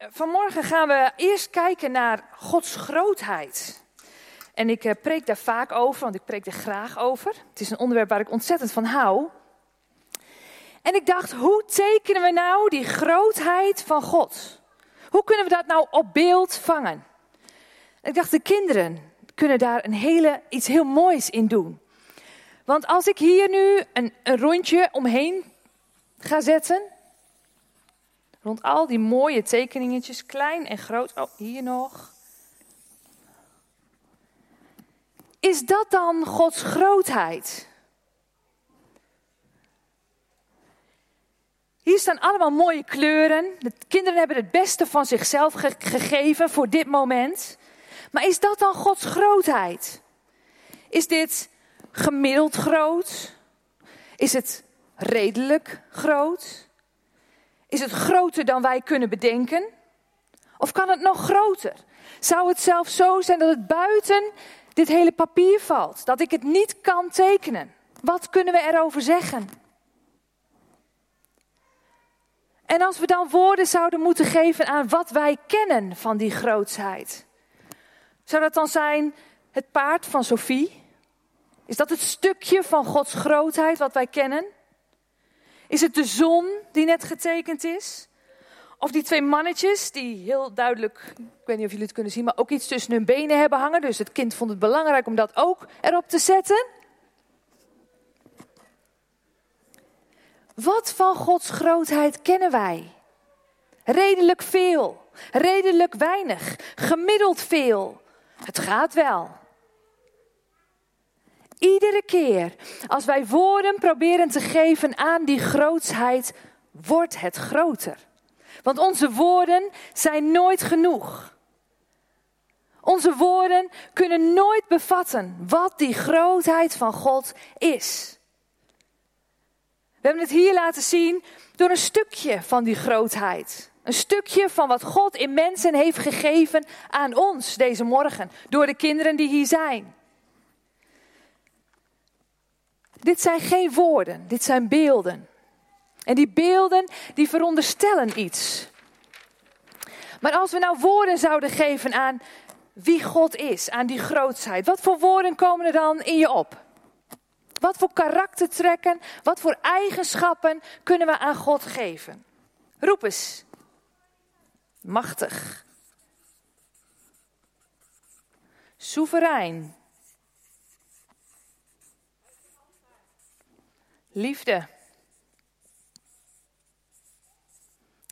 Vanmorgen gaan we eerst kijken naar Gods grootheid. En ik eh, preek daar vaak over, want ik preek er graag over. Het is een onderwerp waar ik ontzettend van hou. En ik dacht, hoe tekenen we nou die grootheid van God? Hoe kunnen we dat nou op beeld vangen? ik dacht, de kinderen kunnen daar een hele, iets heel moois in doen. Want als ik hier nu een, een rondje omheen ga zetten, Rond al die mooie tekeningetjes, klein en groot. Oh, hier nog. Is dat dan Gods grootheid? Hier staan allemaal mooie kleuren. De kinderen hebben het beste van zichzelf gegeven voor dit moment. Maar is dat dan Gods grootheid? Is dit gemiddeld groot? Is het redelijk groot? Is het groter dan wij kunnen bedenken? Of kan het nog groter? Zou het zelfs zo zijn dat het buiten dit hele papier valt? Dat ik het niet kan tekenen? Wat kunnen we erover zeggen? En als we dan woorden zouden moeten geven aan wat wij kennen van die grootsheid, zou dat dan zijn het paard van Sophie? Is dat het stukje van Gods grootheid wat wij kennen? Is het de zon die net getekend is? Of die twee mannetjes die heel duidelijk, ik weet niet of jullie het kunnen zien, maar ook iets tussen hun benen hebben hangen. Dus het kind vond het belangrijk om dat ook erop te zetten. Wat van Gods grootheid kennen wij? Redelijk veel, redelijk weinig, gemiddeld veel. Het gaat wel. Iedere keer als wij woorden proberen te geven aan die grootsheid, wordt het groter. Want onze woorden zijn nooit genoeg. Onze woorden kunnen nooit bevatten wat die grootheid van God is. We hebben het hier laten zien door een stukje van die grootheid. Een stukje van wat God in mensen heeft gegeven aan ons deze morgen. Door de kinderen die hier zijn. Dit zijn geen woorden, dit zijn beelden. En die beelden die veronderstellen iets. Maar als we nou woorden zouden geven aan wie God is, aan die grootsheid, wat voor woorden komen er dan in je op? Wat voor karaktertrekken, wat voor eigenschappen kunnen we aan God geven? Roep eens. Machtig. Soeverein. Liefde.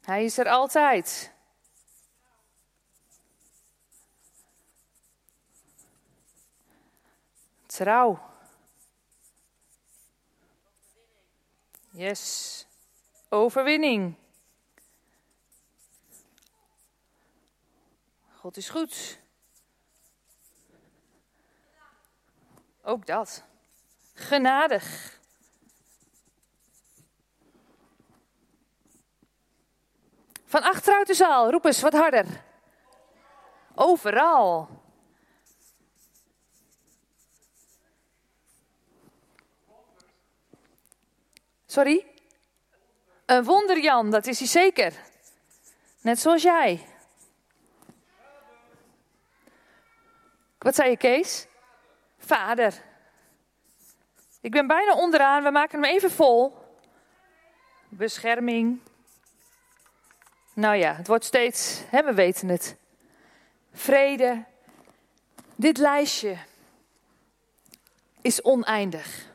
Hij is er altijd. Trouw. Yes. Overwinning. God is goed. Ook dat. Genadig. Van achteruit de zaal, roep eens wat harder. Overal. Sorry? Een wonder, Jan, dat is hij zeker. Net zoals jij. Wat zei je, Kees? Vader. Ik ben bijna onderaan, we maken hem even vol. Bescherming. Nou ja, het wordt steeds, hè, we weten het. Vrede. Dit lijstje is oneindig.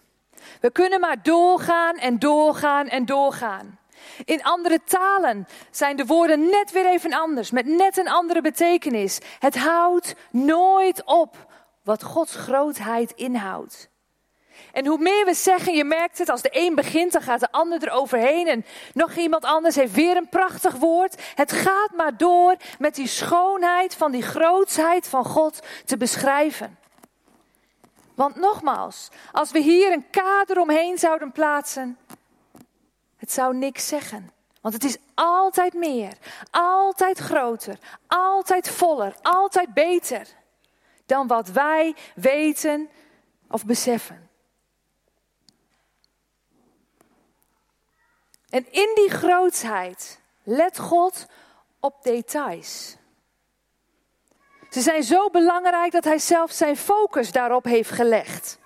We kunnen maar doorgaan en doorgaan en doorgaan. In andere talen zijn de woorden net weer even anders, met net een andere betekenis. Het houdt nooit op wat Gods grootheid inhoudt. En hoe meer we zeggen, je merkt het, als de een begint, dan gaat de ander eroverheen. En nog iemand anders heeft weer een prachtig woord. Het gaat maar door met die schoonheid van die grootsheid van God te beschrijven. Want nogmaals, als we hier een kader omheen zouden plaatsen, het zou niks zeggen. Want het is altijd meer, altijd groter, altijd voller, altijd beter dan wat wij weten of beseffen. En in die grootheid let God op details. Ze zijn zo belangrijk dat hij zelf zijn focus daarop heeft gelegd.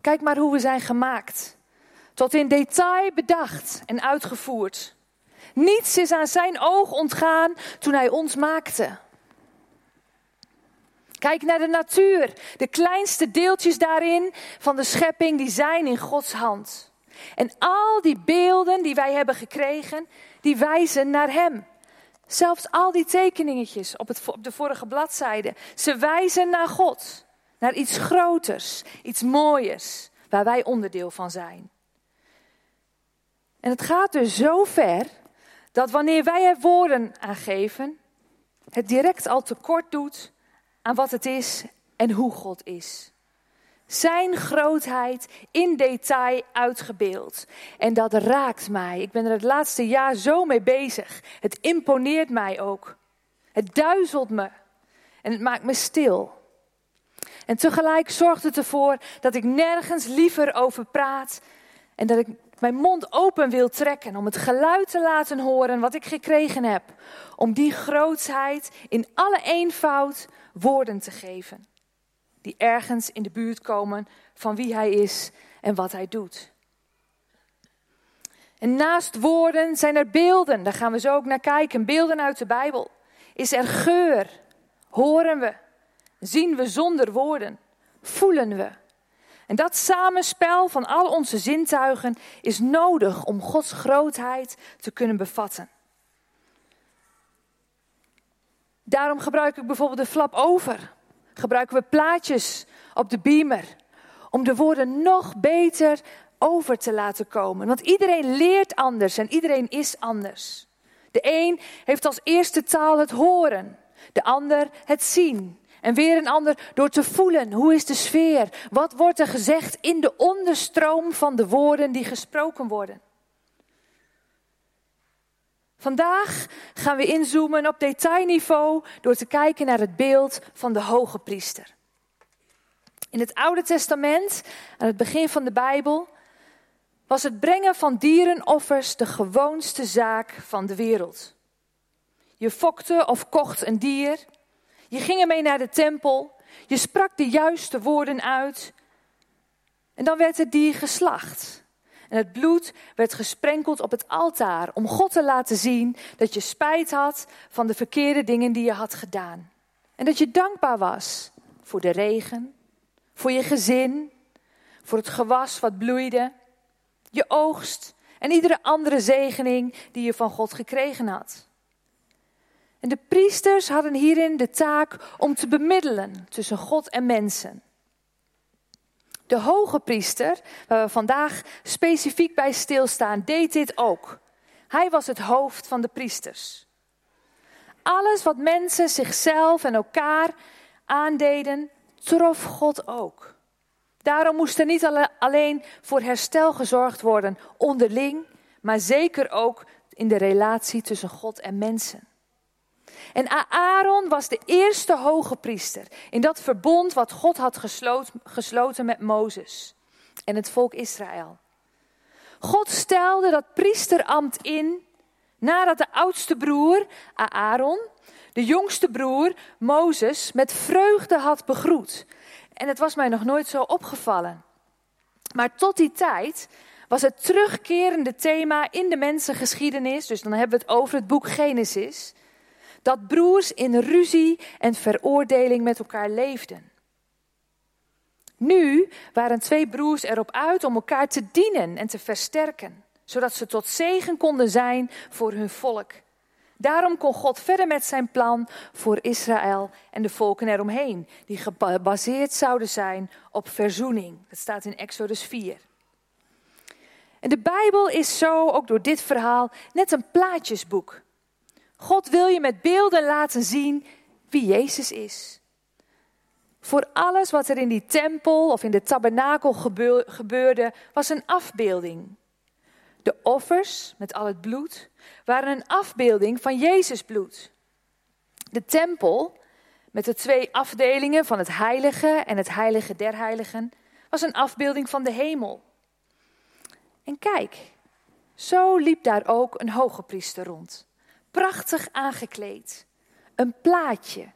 Kijk maar hoe we zijn gemaakt. Tot in detail bedacht en uitgevoerd. Niets is aan zijn oog ontgaan toen hij ons maakte. Kijk naar de natuur. De kleinste deeltjes daarin van de schepping, die zijn in Gods hand. En al die beelden die wij hebben gekregen, die wijzen naar Hem. Zelfs al die tekeningetjes op, het, op de vorige bladzijde, ze wijzen naar God. Naar iets groters, iets mooiers, waar wij onderdeel van zijn. En het gaat dus zo ver dat wanneer wij er woorden aan geven, het direct al tekort doet aan wat het is en hoe God is. Zijn grootheid in detail uitgebeeld. En dat raakt mij. Ik ben er het laatste jaar zo mee bezig. Het imponeert mij ook. Het duizelt me. En het maakt me stil. En tegelijk zorgt het ervoor dat ik nergens liever over praat. En dat ik mijn mond open wil trekken om het geluid te laten horen wat ik gekregen heb. Om die grootheid in alle eenvoud woorden te geven. Die ergens in de buurt komen van wie hij is en wat hij doet. En naast woorden zijn er beelden, daar gaan we zo ook naar kijken. Beelden uit de Bijbel. Is er geur? Horen we? Zien we zonder woorden? Voelen we? En dat samenspel van al onze zintuigen is nodig om Gods grootheid te kunnen bevatten. Daarom gebruik ik bijvoorbeeld de flap over. Gebruiken we plaatjes op de beamer. Om de woorden nog beter over te laten komen. Want iedereen leert anders en iedereen is anders. De een heeft als eerste taal het horen, de ander het zien. En weer een ander door te voelen. Hoe is de sfeer? Wat wordt er gezegd in de onderstroom van de woorden die gesproken worden? Vandaag gaan we inzoomen op detailniveau door te kijken naar het beeld van de hoge priester. In het Oude Testament, aan het begin van de Bijbel, was het brengen van dierenoffers de gewoonste zaak van de wereld. Je fokte of kocht een dier, je ging ermee naar de tempel, je sprak de juiste woorden uit en dan werd het dier geslacht. En het bloed werd gesprenkeld op het altaar om God te laten zien dat je spijt had van de verkeerde dingen die je had gedaan. En dat je dankbaar was voor de regen, voor je gezin, voor het gewas wat bloeide, je oogst en iedere andere zegening die je van God gekregen had. En de priesters hadden hierin de taak om te bemiddelen tussen God en mensen. De hoge priester, waar we vandaag specifiek bij stilstaan, deed dit ook. Hij was het hoofd van de priesters. Alles wat mensen zichzelf en elkaar aandeden, trof God ook. Daarom moest er niet alleen voor herstel gezorgd worden onderling, maar zeker ook in de relatie tussen God en mensen. En Aaron was de eerste hoge priester in dat verbond wat God had gesloten, gesloten met Mozes en het volk Israël. God stelde dat priesterambt in nadat de oudste broer Aaron, de jongste broer Mozes, met vreugde had begroet. En het was mij nog nooit zo opgevallen. Maar tot die tijd was het terugkerende thema in de mensengeschiedenis, dus dan hebben we het over het boek Genesis, dat broers in ruzie en veroordeling met elkaar leefden. Nu waren twee broers erop uit om elkaar te dienen en te versterken, zodat ze tot zegen konden zijn voor hun volk. Daarom kon God verder met zijn plan voor Israël en de volken eromheen, die gebaseerd zouden zijn op verzoening. Dat staat in Exodus 4. En de Bijbel is zo, ook door dit verhaal, net een plaatjesboek. God wil je met beelden laten zien wie Jezus is. Voor alles wat er in die tempel of in de tabernakel gebeurde, was een afbeelding. De offers met al het bloed waren een afbeelding van Jezus bloed. De tempel met de twee afdelingen van het heilige en het heilige der heiligen was een afbeelding van de hemel. En kijk, zo liep daar ook een hoge priester rond prachtig aangekleed. Een plaatje.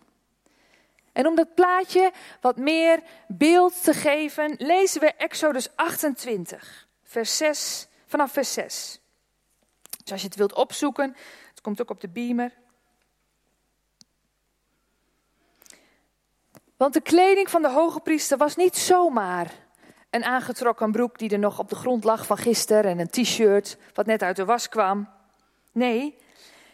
En om dat plaatje wat meer beeld te geven, lezen we Exodus 28, vers 6, vanaf vers 6. Dus als je het wilt opzoeken, het komt ook op de beamer. Want de kleding van de hoge priester was niet zomaar een aangetrokken broek die er nog op de grond lag van gisteren en een t-shirt wat net uit de was kwam. Nee,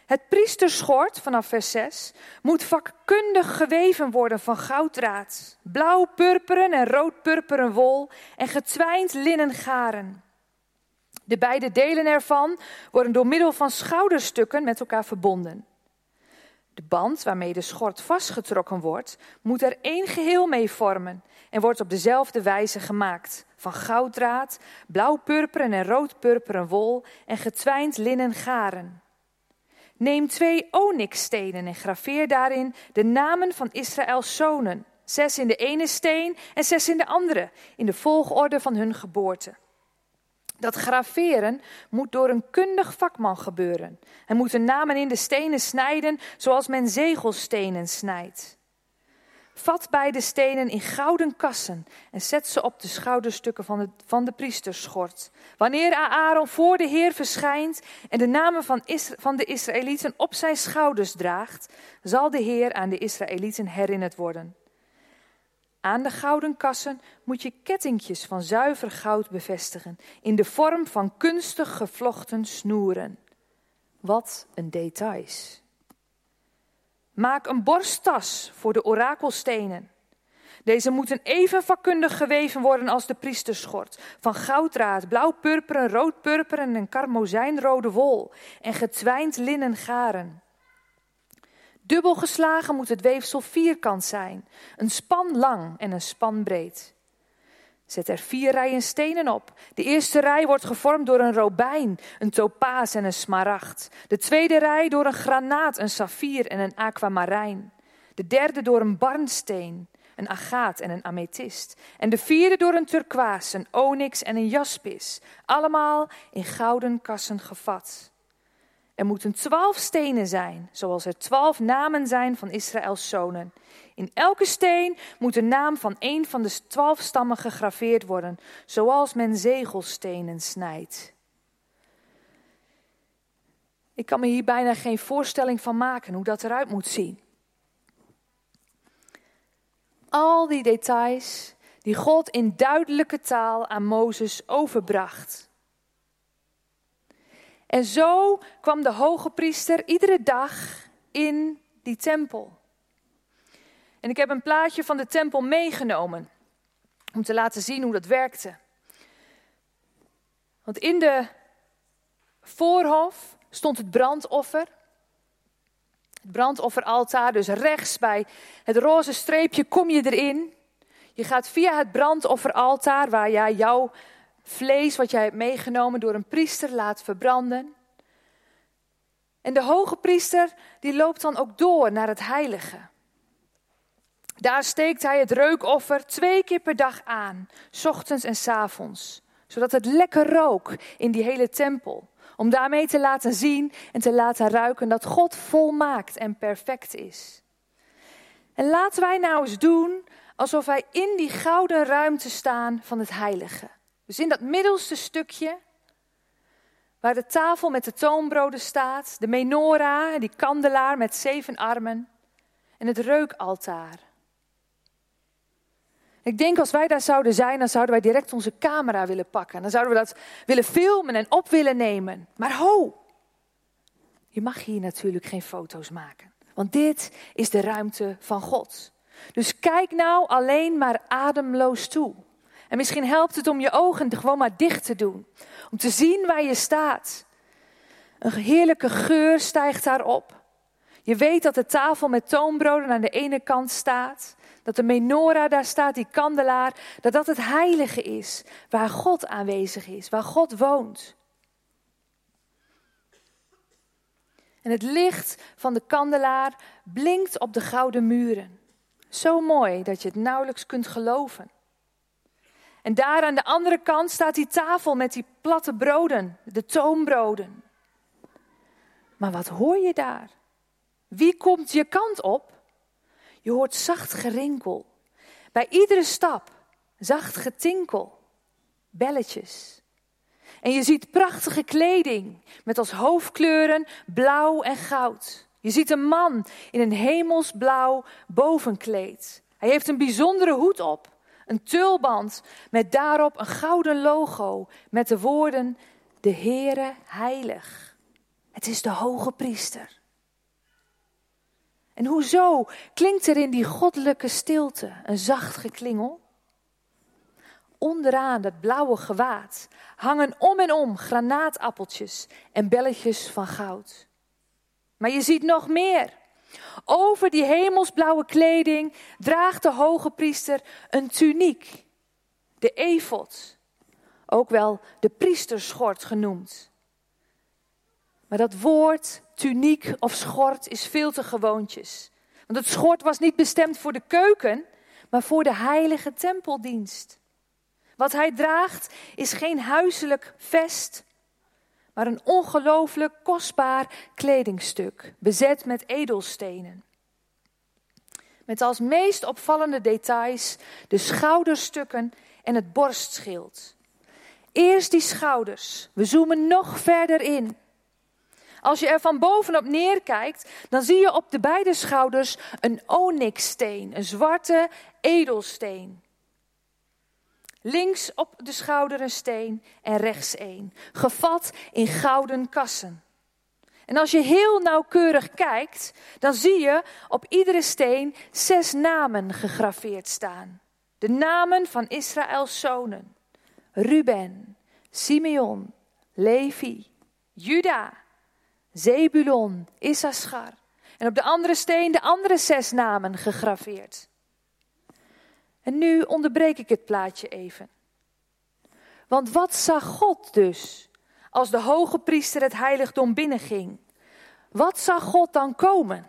het priesterschort, vanaf vers 6, moet vakkundig geweven worden van gouddraad, blauw purperen en rood purperen wol en getwijnd linnen garen. De beide delen ervan worden door middel van schouderstukken met elkaar verbonden. De band waarmee de schort vastgetrokken wordt, moet er één geheel mee vormen en wordt op dezelfde wijze gemaakt. Van gouddraad, blauw purperen en rood purperen wol en getwijnd linnen garen. Neem twee onyxstenen en graveer daarin de namen van Israëls zonen. Zes in de ene steen en zes in de andere, in de volgorde van hun geboorte. Dat graveren moet door een kundig vakman gebeuren. Hij moet de namen in de stenen snijden zoals men zegelstenen snijdt. Vat beide stenen in gouden kassen en zet ze op de schouderstukken van de, van de priesterschort. Wanneer Aaron voor de Heer verschijnt en de namen van, van de Israëlieten op zijn schouders draagt, zal de Heer aan de Israëlieten herinnerd worden. Aan de gouden kassen moet je kettingjes van zuiver goud bevestigen in de vorm van kunstig gevlochten snoeren. Wat een details. Maak een borsttas voor de orakelstenen. Deze moeten even vakkundig geweven worden als de priesterschort. Van gouddraad, blauw-purperen, rood-purperen en karmozijnrode wol. En getwijnd linnen garen. Dubbel geslagen moet het weefsel vierkant zijn. Een span lang en een span breed. Zet er vier rijen stenen op. De eerste rij wordt gevormd door een robijn, een topaas en een smaragd. De tweede rij door een granaat, een saffier en een aquamarijn. De derde door een barnsteen, een agaat en een amethyst. En de vierde door een turkoois, een onyx en een jaspis. Allemaal in gouden kassen gevat. Er moeten twaalf stenen zijn, zoals er twaalf namen zijn van Israëls zonen. In elke steen moet de naam van een van de twaalf stammen gegraveerd worden, zoals men zegelstenen snijdt. Ik kan me hier bijna geen voorstelling van maken hoe dat eruit moet zien. Al die details die God in duidelijke taal aan Mozes overbracht. En zo kwam de hoge priester iedere dag in die tempel. En ik heb een plaatje van de tempel meegenomen om te laten zien hoe dat werkte. Want in de voorhof stond het brandoffer. Het brandofferaltaar, dus rechts bij het roze streepje kom je erin. Je gaat via het brandofferaltaar, waar jij jouw vlees wat jij hebt meegenomen door een priester laat verbranden. En de hoge priester die loopt dan ook door naar het heilige. Daar steekt hij het reukoffer twee keer per dag aan, ochtends en s avonds, zodat het lekker rook in die hele tempel. Om daarmee te laten zien en te laten ruiken dat God volmaakt en perfect is. En laten wij nou eens doen alsof wij in die gouden ruimte staan van het heilige. Dus in dat middelste stukje, waar de tafel met de toonbroden staat, de menorah, die kandelaar met zeven armen en het reukaltaar. Ik denk als wij daar zouden zijn, dan zouden wij direct onze camera willen pakken. Dan zouden we dat willen filmen en op willen nemen. Maar ho, je mag hier natuurlijk geen foto's maken. Want dit is de ruimte van God. Dus kijk nou alleen maar ademloos toe. En misschien helpt het om je ogen gewoon maar dicht te doen. Om te zien waar je staat. Een heerlijke geur stijgt daarop. Je weet dat de tafel met toonbroden aan de ene kant staat. Dat de menorah daar staat, die kandelaar. Dat dat het heilige is. Waar God aanwezig is. Waar God woont. En het licht van de kandelaar blinkt op de gouden muren. Zo mooi dat je het nauwelijks kunt geloven. En daar aan de andere kant staat die tafel met die platte broden, de toonbroden. Maar wat hoor je daar? Wie komt je kant op? Je hoort zacht gerinkel. Bij iedere stap zacht getinkel. Belletjes. En je ziet prachtige kleding met als hoofdkleuren blauw en goud. Je ziet een man in een hemelsblauw bovenkleed. Hij heeft een bijzondere hoed op, een tulband met daarop een gouden logo met de woorden de Heere heilig. Het is de hoge priester. En hoezo klinkt er in die goddelijke stilte een zacht geklingel? Onderaan dat blauwe gewaad hangen om en om granaatappeltjes en belletjes van goud. Maar je ziet nog meer. Over die hemelsblauwe kleding draagt de hoge priester een tuniek, de efod, ook wel de priesterschort genoemd. Maar dat woord tuniek of schort is veel te gewoontjes. Want het schort was niet bestemd voor de keuken, maar voor de heilige tempeldienst. Wat hij draagt is geen huiselijk vest, maar een ongelooflijk kostbaar kledingstuk, bezet met edelstenen. Met als meest opvallende details de schouderstukken en het borstschild. Eerst die schouders. We zoomen nog verder in. Als je er van bovenop neerkijkt, dan zie je op de beide schouders een onyxsteen, een zwarte edelsteen. Links op de schouder een steen en rechts een, gevat in gouden kassen. En als je heel nauwkeurig kijkt, dan zie je op iedere steen zes namen gegraveerd staan. De namen van Israëls zonen. Ruben, Simeon, Levi, Juda, Zebulon, Issachar. En op de andere steen de andere zes namen gegraveerd. En nu onderbreek ik het plaatje even. Want wat zag God dus als de hoge priester het heiligdom binnenging? Wat zag God dan komen?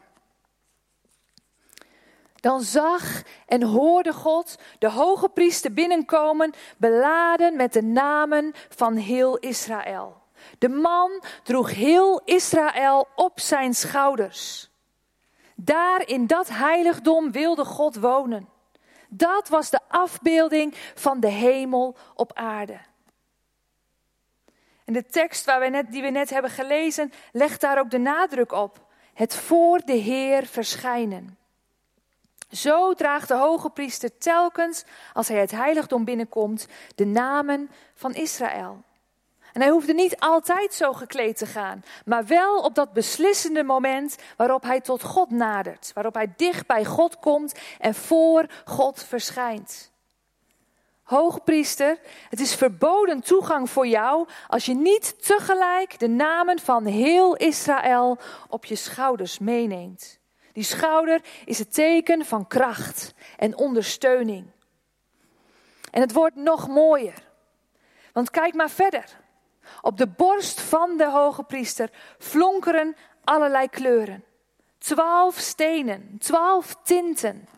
Dan zag en hoorde God de hoge priester binnenkomen, beladen met de namen van heel Israël. De man droeg heel Israël op zijn schouders. Daar in dat heiligdom wilde God wonen. Dat was de afbeelding van de hemel op aarde. En de tekst waar net, die we net hebben gelezen, legt daar ook de nadruk op. Het voor de Heer verschijnen. Zo draagt de hoge priester telkens, als hij het heiligdom binnenkomt, de namen van Israël. En hij hoefde niet altijd zo gekleed te gaan, maar wel op dat beslissende moment waarop hij tot God nadert, waarop hij dicht bij God komt en voor God verschijnt. Hoogpriester, het is verboden toegang voor jou als je niet tegelijk de namen van heel Israël op je schouders meeneemt. Die schouder is het teken van kracht en ondersteuning. En het wordt nog mooier. Want kijk maar verder. Op de borst van de hoge priester flonkeren allerlei kleuren. Twaalf stenen, twaalf tinten.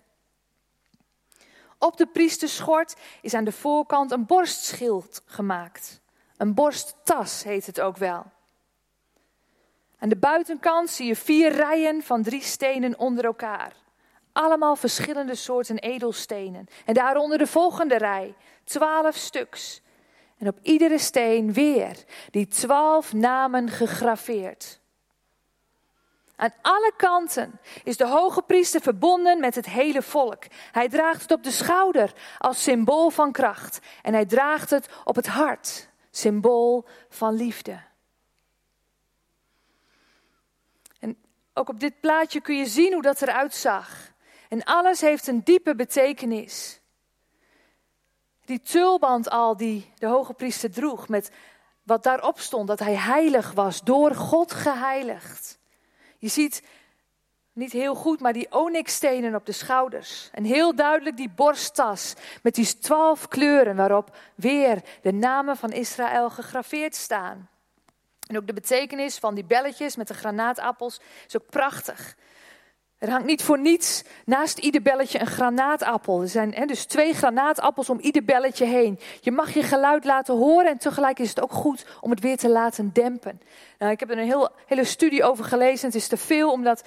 Op de priesterschort is aan de voorkant een borstschild gemaakt. Een borsttas heet het ook wel. Aan de buitenkant zie je vier rijen van drie stenen onder elkaar. Allemaal verschillende soorten edelstenen. En daaronder de volgende rij, twaalf stuks. En op iedere steen weer die twaalf namen gegraveerd. Aan alle kanten is de hoge priester verbonden met het hele volk. Hij draagt het op de schouder als symbool van kracht. En hij draagt het op het hart, symbool van liefde. En ook op dit plaatje kun je zien hoe dat eruit zag. En alles heeft een diepe betekenis. Die tulband al die de hoge priester droeg, met wat daarop stond, dat hij heilig was, door God geheiligd. Je ziet niet heel goed, maar die onyxstenen op de schouders. En heel duidelijk die borsttas met die twaalf kleuren waarop weer de namen van Israël gegraveerd staan. En ook de betekenis van die belletjes met de granaatappels is ook prachtig. Er hangt niet voor niets naast ieder belletje een granaatappel. Er zijn hè, dus twee granaatappels om ieder belletje heen. Je mag je geluid laten horen en tegelijk is het ook goed om het weer te laten dempen. Nou, ik heb er een heel, hele studie over gelezen. Het is te veel om dat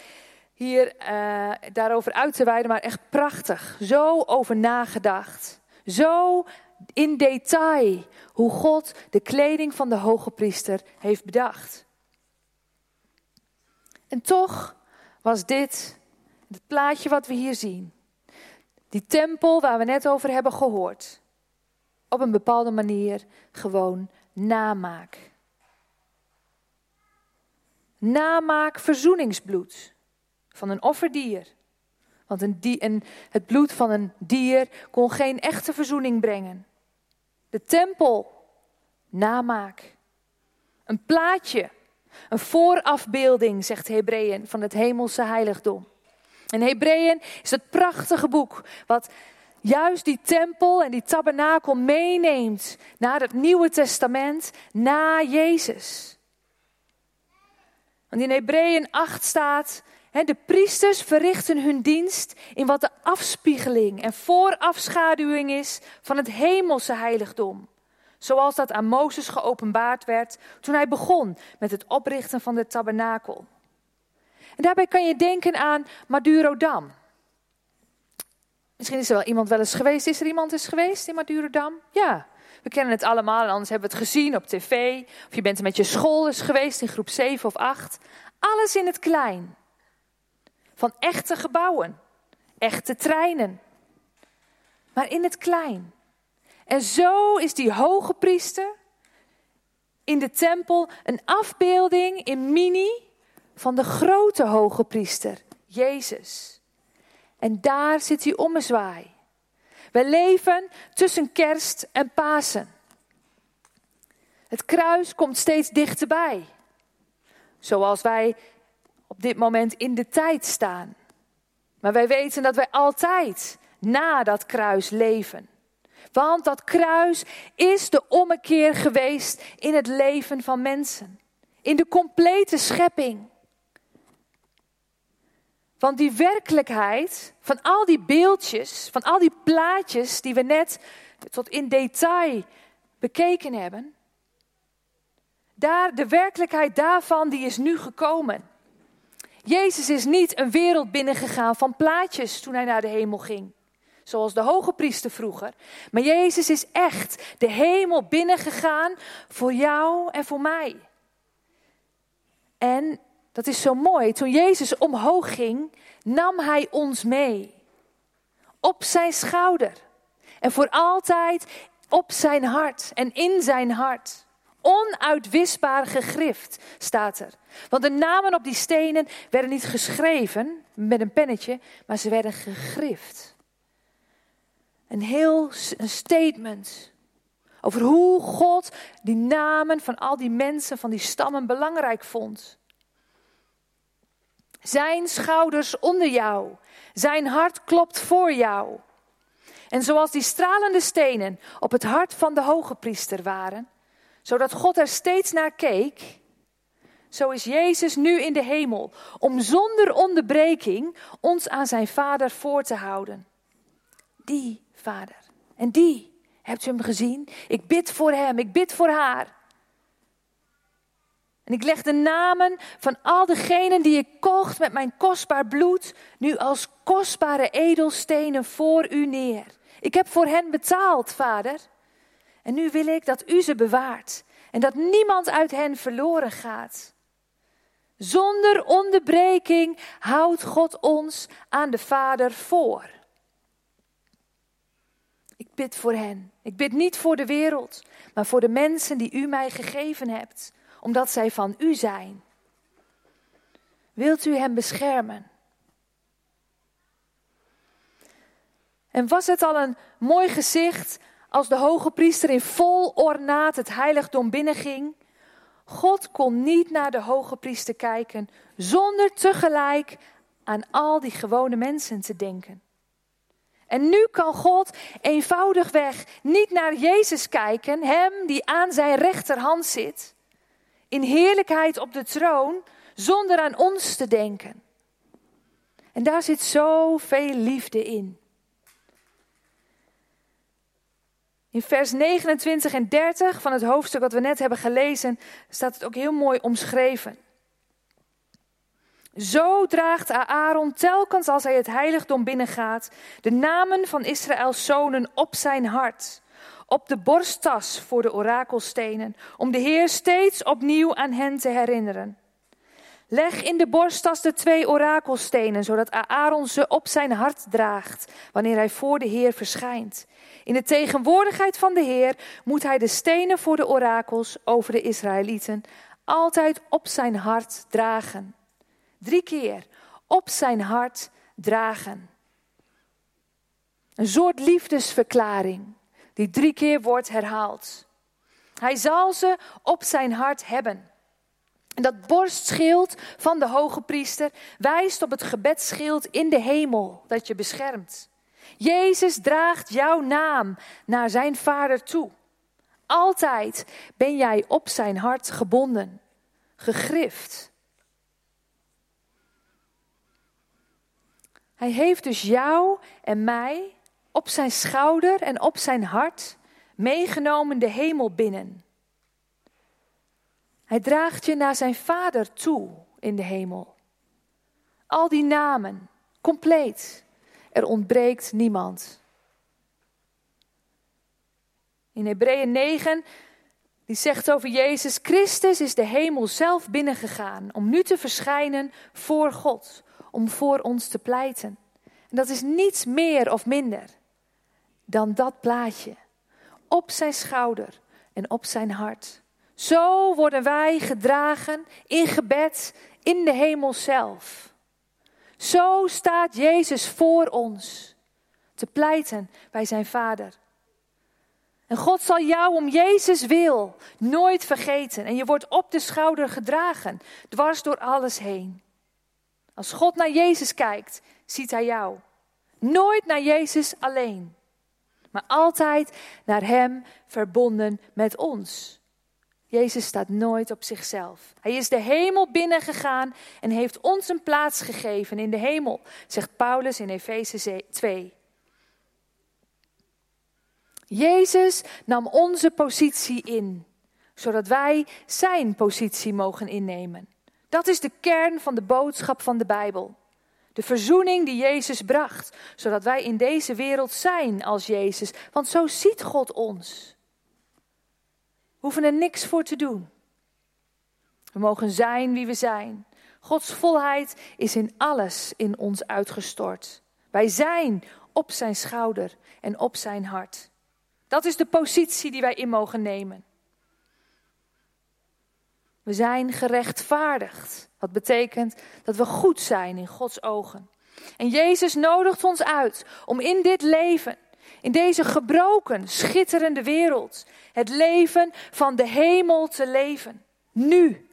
hier uh, daarover uit te wijden, maar echt prachtig. Zo over nagedacht. Zo in detail hoe God de kleding van de hoge priester heeft bedacht. En toch was dit het plaatje wat we hier zien. Die tempel waar we net over hebben gehoord. Op een bepaalde manier gewoon namaak. Namaak verzoeningsbloed van een offerdier. Want een die, het bloed van een dier kon geen echte verzoening brengen. De tempel, namaak. Een plaatje, een voorafbeelding, zegt Hebreeën, van het hemelse heiligdom. En Hebreeën is het prachtige boek wat juist die tempel en die tabernakel meeneemt naar het Nieuwe Testament, na Jezus. Want in Hebreeën 8 staat, de priesters verrichten hun dienst in wat de afspiegeling en voorafschaduwing is van het hemelse heiligdom. Zoals dat aan Mozes geopenbaard werd toen hij begon met het oprichten van de tabernakel. En daarbij kan je denken aan Madurodam. Misschien is er wel iemand wel eens geweest. Is er iemand eens geweest in Madurodam? Ja, we kennen het allemaal anders hebben we het gezien op tv. Of je bent er met je school eens geweest in groep 7 of 8. Alles in het klein. Van echte gebouwen, echte treinen. Maar in het klein. En zo is die hoge priester in de tempel een afbeelding in mini van de grote hoge priester, Jezus. En daar zit hij ommezwaai. We leven tussen kerst en Pasen. Het kruis komt steeds dichterbij. Zoals wij op dit moment in de tijd staan. Maar wij weten dat wij altijd na dat kruis leven. Want dat kruis is de ommekeer geweest in het leven van mensen. In de complete schepping. Want die werkelijkheid van al die beeldjes, van al die plaatjes die we net tot in detail bekeken hebben, daar, de werkelijkheid daarvan die is nu gekomen. Jezus is niet een wereld binnengegaan van plaatjes toen hij naar de hemel ging. Zoals de hoge priester vroeger. Maar Jezus is echt de hemel binnengegaan voor jou en voor mij. En dat is zo mooi. Toen Jezus omhoog ging, nam hij ons mee. Op zijn schouder. En voor altijd op zijn hart en in zijn hart. Onuitwisbaar gegrift staat er. Want de namen op die stenen werden niet geschreven met een pennetje, maar ze werden gegrift. Een heel statement over hoe God die namen van al die mensen, van die stammen belangrijk vond. Zijn schouders onder jou. Zijn hart klopt voor jou. En zoals die stralende stenen op het hart van de hoge priester waren, zodat God er steeds naar keek, zo is Jezus nu in de hemel, om zonder onderbreking ons aan zijn Vader voor te houden. Die Vader. En die, hebt u hem gezien? Ik bid voor hem, ik bid voor haar. En ik leg de namen van al degenen die ik kocht met mijn kostbaar bloed, nu als kostbare edelstenen voor u neer. Ik heb voor hen betaald, vader. En nu wil ik dat u ze bewaart en dat niemand uit hen verloren gaat. Zonder onderbreking houdt God ons aan de Vader voor. Ik bid voor hen. Ik bid niet voor de wereld, maar voor de mensen die u mij gegeven hebt omdat zij van u zijn. Wilt u hem beschermen? En was het al een mooi gezicht als de hoge priester in vol ornaat het heiligdom binnenging? God kon niet naar de hoge priester kijken zonder tegelijk aan al die gewone mensen te denken. En nu kan God eenvoudigweg niet naar Jezus kijken, hem die aan zijn rechterhand zit, in heerlijkheid op de troon zonder aan ons te denken. En daar zit zoveel liefde in. In vers 29 en 30 van het hoofdstuk wat we net hebben gelezen, staat het ook heel mooi omschreven. Zo draagt Aaron telkens als hij het heiligdom binnengaat de namen van Israëls zonen op zijn hart, op de borsttas voor de orakelstenen, om de Heer steeds opnieuw aan hen te herinneren. Leg in de borsttas de twee orakelstenen, zodat Aaron ze op zijn hart draagt wanneer hij voor de Heer verschijnt. In de tegenwoordigheid van de Heer moet hij de stenen voor de orakels over de Israëlieten altijd op zijn hart dragen. Drie keer op zijn hart dragen. Een soort liefdesverklaring die drie keer wordt herhaald. Hij zal ze op zijn hart hebben. En dat borstschild van de hoge priester wijst op het gebedsschild in de hemel dat je beschermt. Jezus draagt jouw naam naar zijn Vader toe. Altijd ben jij op zijn hart gebonden, gegrift. Hij heeft dus jou en mij op zijn schouder en op zijn hart meegenomen de hemel binnen. Hij draagt je naar zijn Vader toe in de hemel. Al die namen, compleet. Er ontbreekt niemand. In Hebreeën 9, die zegt over Jezus, Christus is de hemel zelf binnengegaan om nu te verschijnen voor God, om voor ons te pleiten. En dat is niets meer of minder dan dat plaatje. Op zijn schouder en op zijn hart. Zo worden wij gedragen in gebed in de hemel zelf. Zo staat Jezus voor ons te pleiten bij zijn Vader. En God zal jou om Jezus wil nooit vergeten. En je wordt op de schouder gedragen, dwars door alles heen. Als God naar Jezus kijkt, ziet hij jou. Nooit naar Jezus alleen, maar altijd naar Hem verbonden met ons. Jezus staat nooit op zichzelf. Hij is de hemel binnengegaan en heeft ons een plaats gegeven in de hemel, zegt Paulus in Efeze 2. Jezus nam onze positie in, zodat wij zijn positie mogen innemen. Dat is de kern van de boodschap van de Bijbel. De verzoening die Jezus bracht, zodat wij in deze wereld zijn als Jezus, want zo ziet God ons. We hoeven er niks voor te doen. We mogen zijn wie we zijn. Gods volheid is in alles in ons uitgestort. Wij zijn op zijn schouder en op zijn hart. Dat is de positie die wij in mogen nemen. We zijn gerechtvaardigd. Wat betekent dat we goed zijn in Gods ogen. En Jezus nodigt ons uit om in dit leven in deze gebroken, schitterende wereld. Het leven van de hemel te leven. Nu.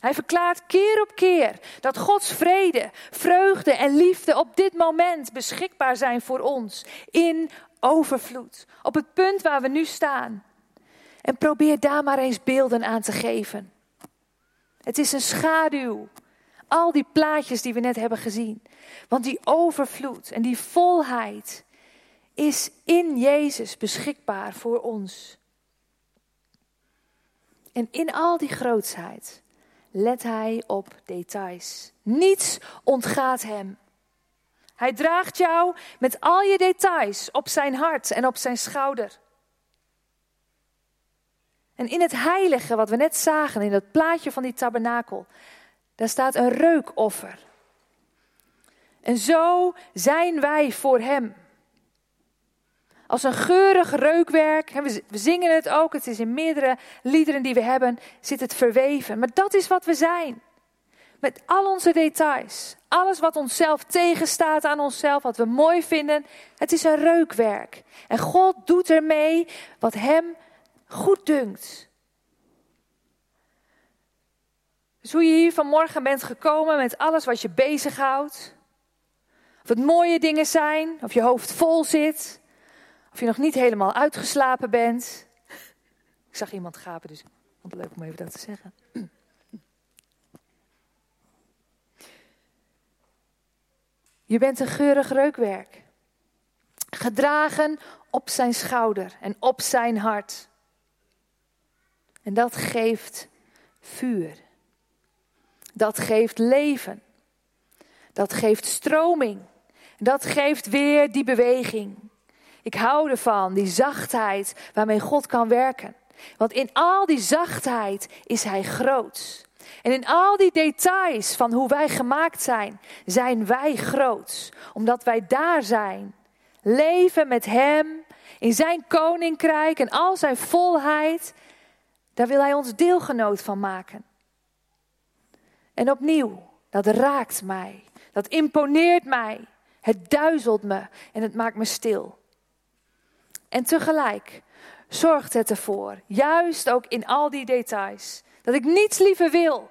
Hij verklaart keer op keer dat Gods vrede, vreugde en liefde op dit moment beschikbaar zijn voor ons. In overvloed. Op het punt waar we nu staan. En probeer daar maar eens beelden aan te geven. Het is een schaduw. Al die plaatjes die we net hebben gezien. Want die overvloed en die volheid is in Jezus beschikbaar voor ons. En in al die grootsheid let hij op details. Niets ontgaat hem. Hij draagt jou met al je details op zijn hart en op zijn schouder. En in het heilige, wat we net zagen, in dat plaatje van die tabernakel, daar staat een reukoffer. En zo zijn wij voor Hem. Als een geurig reukwerk. We zingen het ook, het is in meerdere liederen die we hebben, zit het verweven. Maar dat is wat we zijn. Met al onze details. Alles wat onszelf tegenstaat aan onszelf, wat we mooi vinden. Het is een reukwerk. En God doet ermee wat Hem goed dunkt. Dus hoe je hier vanmorgen bent gekomen met alles wat je bezighoudt. Of het mooie dingen zijn, of je hoofd vol zit. Of je nog niet helemaal uitgeslapen bent. Ik zag iemand gapen, dus vond het leuk om even dat te zeggen. Je bent een geurig reukwerk. Gedragen op zijn schouder en op zijn hart. En dat geeft vuur. Dat geeft leven. Dat geeft stroming. Dat geeft weer die beweging. Ik hou ervan, die zachtheid waarmee God kan werken. Want in al die zachtheid is Hij groot. En in al die details van hoe wij gemaakt zijn, zijn wij groot. Omdat wij daar zijn. Leven met Hem in Zijn koninkrijk en al Zijn volheid. Daar wil Hij ons deelgenoot van maken. En opnieuw, dat raakt mij. Dat imponeert mij. Het duizelt me en het maakt me stil. En tegelijk zorgt het ervoor, juist ook in al die details, dat ik niets liever wil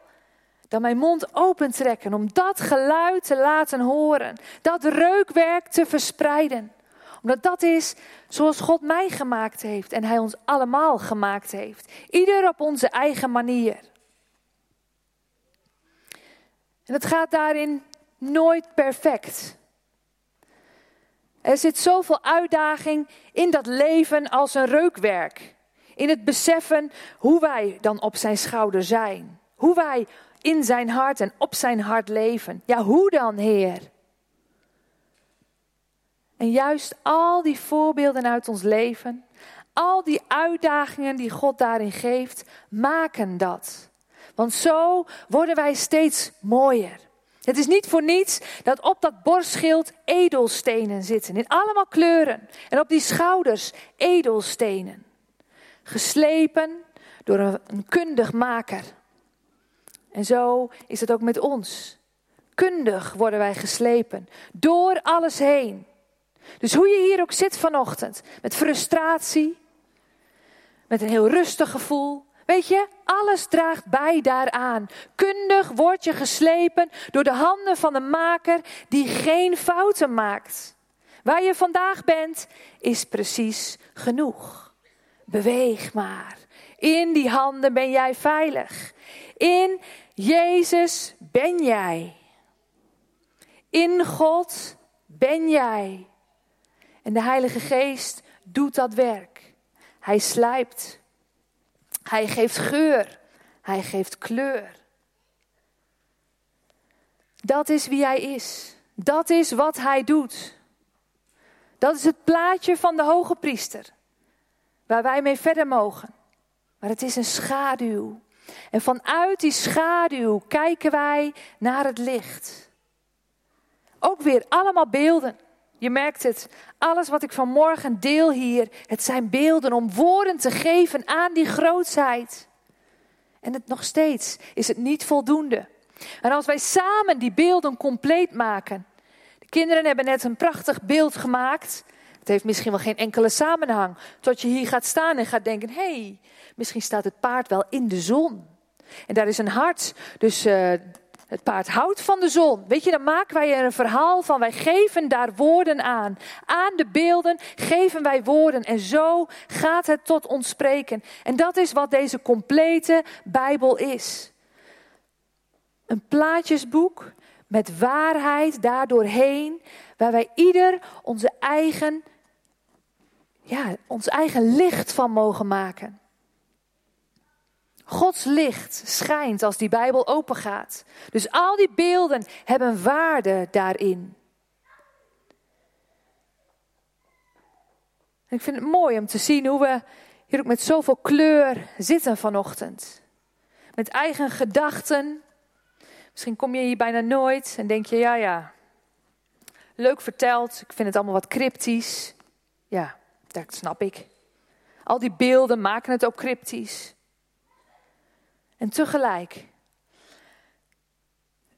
dan mijn mond opentrekken om dat geluid te laten horen, dat reukwerk te verspreiden. Omdat dat is zoals God mij gemaakt heeft en Hij ons allemaal gemaakt heeft. Ieder op onze eigen manier. En het gaat daarin nooit perfect. Er zit zoveel uitdaging in dat leven als een reukwerk. In het beseffen hoe wij dan op zijn schouder zijn. Hoe wij in zijn hart en op zijn hart leven. Ja, hoe dan, Heer? En juist al die voorbeelden uit ons leven, al die uitdagingen die God daarin geeft, maken dat. Want zo worden wij steeds mooier. Het is niet voor niets dat op dat borstschild edelstenen zitten, in allemaal kleuren. En op die schouders edelstenen. Geslepen door een kundig maker. En zo is het ook met ons. Kundig worden wij geslepen, door alles heen. Dus hoe je hier ook zit vanochtend, met frustratie, met een heel rustig gevoel, Weet je, alles draagt bij daaraan. Kundig word je geslepen door de handen van een maker die geen fouten maakt. Waar je vandaag bent, is precies genoeg. Beweeg maar. In die handen ben jij veilig. In Jezus ben jij. In God ben jij. En de Heilige Geest doet dat werk. Hij slijpt. Hij geeft geur. Hij geeft kleur. Dat is wie hij is. Dat is wat hij doet. Dat is het plaatje van de hoge priester. Waar wij mee verder mogen. Maar het is een schaduw. En vanuit die schaduw kijken wij naar het licht. Ook weer allemaal beelden. Je merkt het, alles wat ik vanmorgen deel hier, het zijn beelden om woorden te geven aan die grootheid. En het nog steeds is het niet voldoende. En als wij samen die beelden compleet maken. De kinderen hebben net een prachtig beeld gemaakt. Het heeft misschien wel geen enkele samenhang. Tot je hier gaat staan en gaat denken: hé, hey, misschien staat het paard wel in de zon. En daar is een hart. Dus uh, het paard houdt van de zon. Weet je, dan maken wij er een verhaal van. Wij geven daar woorden aan. Aan de beelden geven wij woorden. En zo gaat het tot ons spreken. En dat is wat deze complete Bijbel is. Een plaatjesboek met waarheid daardoorheen. Waar wij ieder onze eigen, ja, ons eigen licht van mogen maken. Gods licht schijnt als die Bijbel opengaat. Dus al die beelden hebben waarde daarin. ik vind het mooi om te zien hoe we hier ook met zoveel kleur zitten vanochtend. Met eigen gedachten. Misschien kom je hier bijna nooit en denk je, ja, ja, leuk verteld. Ik vind het allemaal wat cryptisch. Ja, dat snap ik. Al die beelden maken het ook cryptisch. En tegelijk,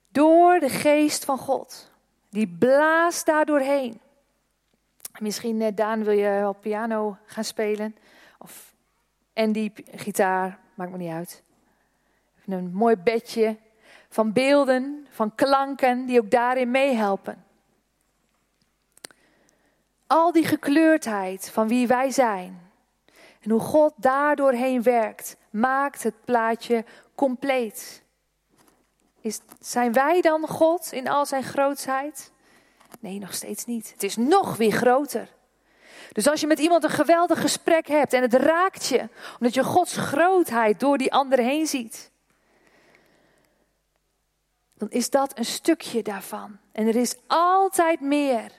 door de geest van God, die blaast daar doorheen. Misschien, uh, Daan, wil je op piano gaan spelen? Of Andy, gitaar, maakt me niet uit. Een mooi bedje van beelden, van klanken die ook daarin meehelpen. Al die gekleurdheid van wie wij zijn, en hoe God daardoorheen werkt, maakt het plaatje compleet. Is, zijn wij dan God in al zijn grootheid? Nee, nog steeds niet. Het is nog weer groter. Dus als je met iemand een geweldig gesprek hebt en het raakt je, omdat je Gods grootheid door die ander heen ziet, dan is dat een stukje daarvan. En er is altijd meer.